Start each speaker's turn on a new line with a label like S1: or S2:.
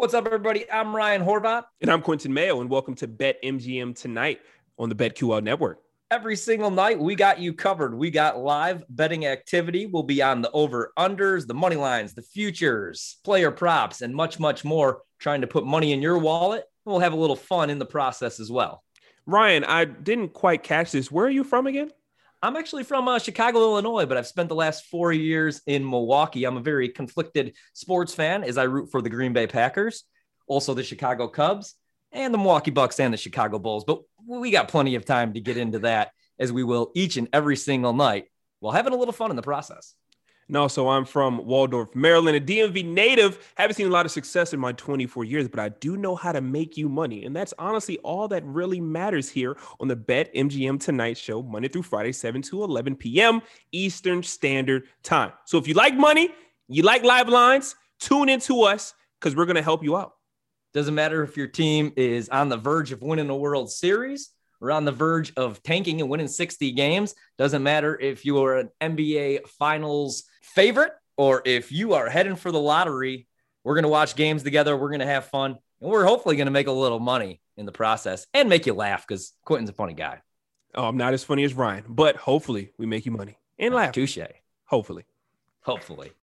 S1: What's up, everybody? I'm Ryan Horvat.
S2: And I'm Quentin Mayo, and welcome to Bet MGM tonight on the BetQL Network.
S1: Every single night, we got you covered. We got live betting activity. We'll be on the over unders, the money lines, the futures, player props, and much, much more, trying to put money in your wallet. We'll have a little fun in the process as well.
S2: Ryan, I didn't quite catch this. Where are you from again?
S1: I'm actually from uh, Chicago, Illinois, but I've spent the last four years in Milwaukee. I'm a very conflicted sports fan as I root for the Green Bay Packers, also the Chicago Cubs, and the Milwaukee Bucks and the Chicago Bulls. But we got plenty of time to get into that as we will each and every single night while having a little fun in the process.
S2: No, so I'm from Waldorf, Maryland, a DMV native. Haven't seen a lot of success in my 24 years, but I do know how to make you money. And that's honestly all that really matters here on the Bet MGM Tonight Show, Monday through Friday, 7 to 11 p.m. Eastern Standard Time. So if you like money, you like live lines, tune into us because we're going to help you out.
S1: Doesn't matter if your team is on the verge of winning a World Series or on the verge of tanking and winning 60 games. Doesn't matter if you are an NBA Finals favorite or if you are heading for the lottery. We're going to watch games together. We're going to have fun. And we're hopefully going to make a little money in the process and make you laugh because Quentin's a funny guy.
S2: Oh, I'm not as funny as Ryan, but hopefully we make you money and ah, laugh.
S1: Touche.
S2: Hopefully.
S1: Hopefully.